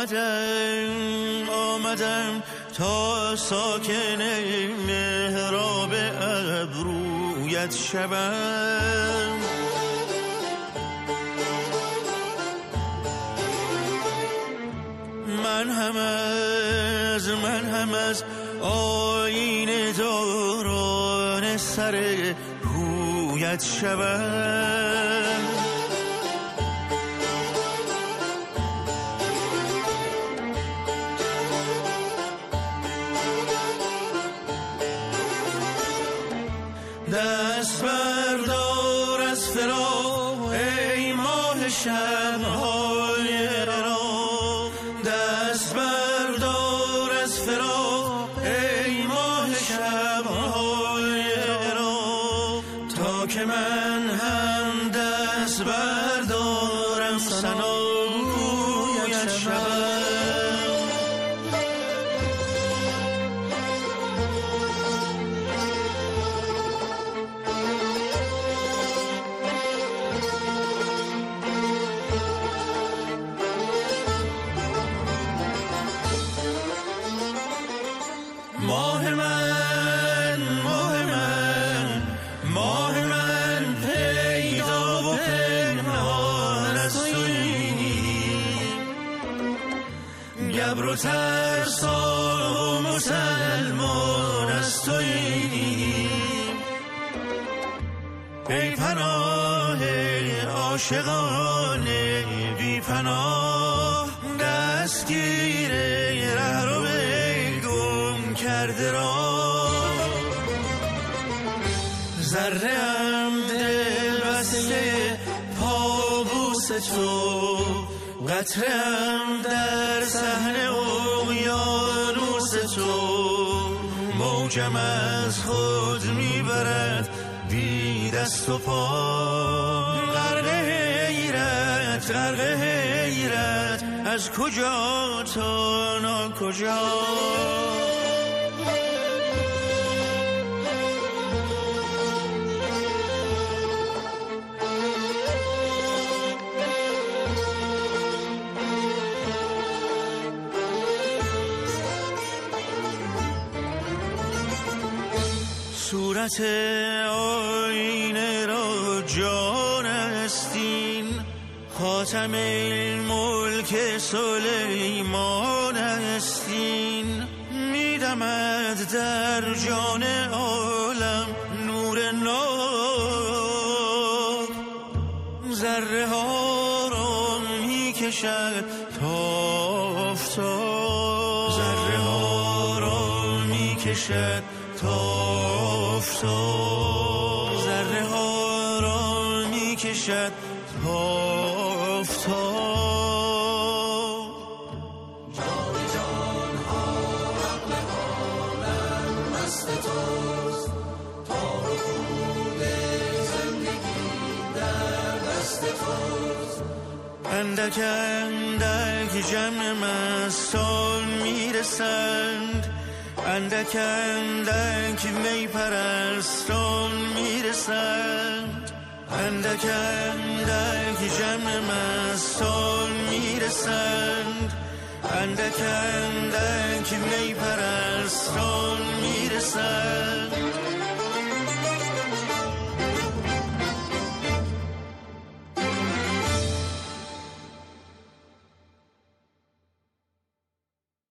آمدم آمدم تا ساکن مهراب ابرویت شوم. من هم از من هم از آین دوران سر هویت شوم. شبهای را دست بردار از فراق. ای ماه شبهای را تا که من هم دست بردارم سناگویت شبم ماه من ماه من ماه من پیدا و پنهان از تویی گبر و ترسا و مسلمان از تویی ای پناه عاشقان بی پناه دستگیر. را ذره دل بسته پابوس تو. قطره هم در صحنه اقیانوس تو. موجم از خود می‌برد بی دست و پا. غرق حیرت غرق حیرت. از کجا تا ناکجا؟ صورت آینه را جان استین خاتم ملک سلیمان استین میدمد در جان عالم نور ناب. ذره ها را می‌کشد تا افتاد ذره ها را می‌کشد تا می‌کشد تا افتاد. اندک اندک جمع مستان می‌رسند. اندک اندک می پرستان می‌رسند. اندک اندک جمع مستان می‌رسند. اندک اندک می پرستان می‌رسند.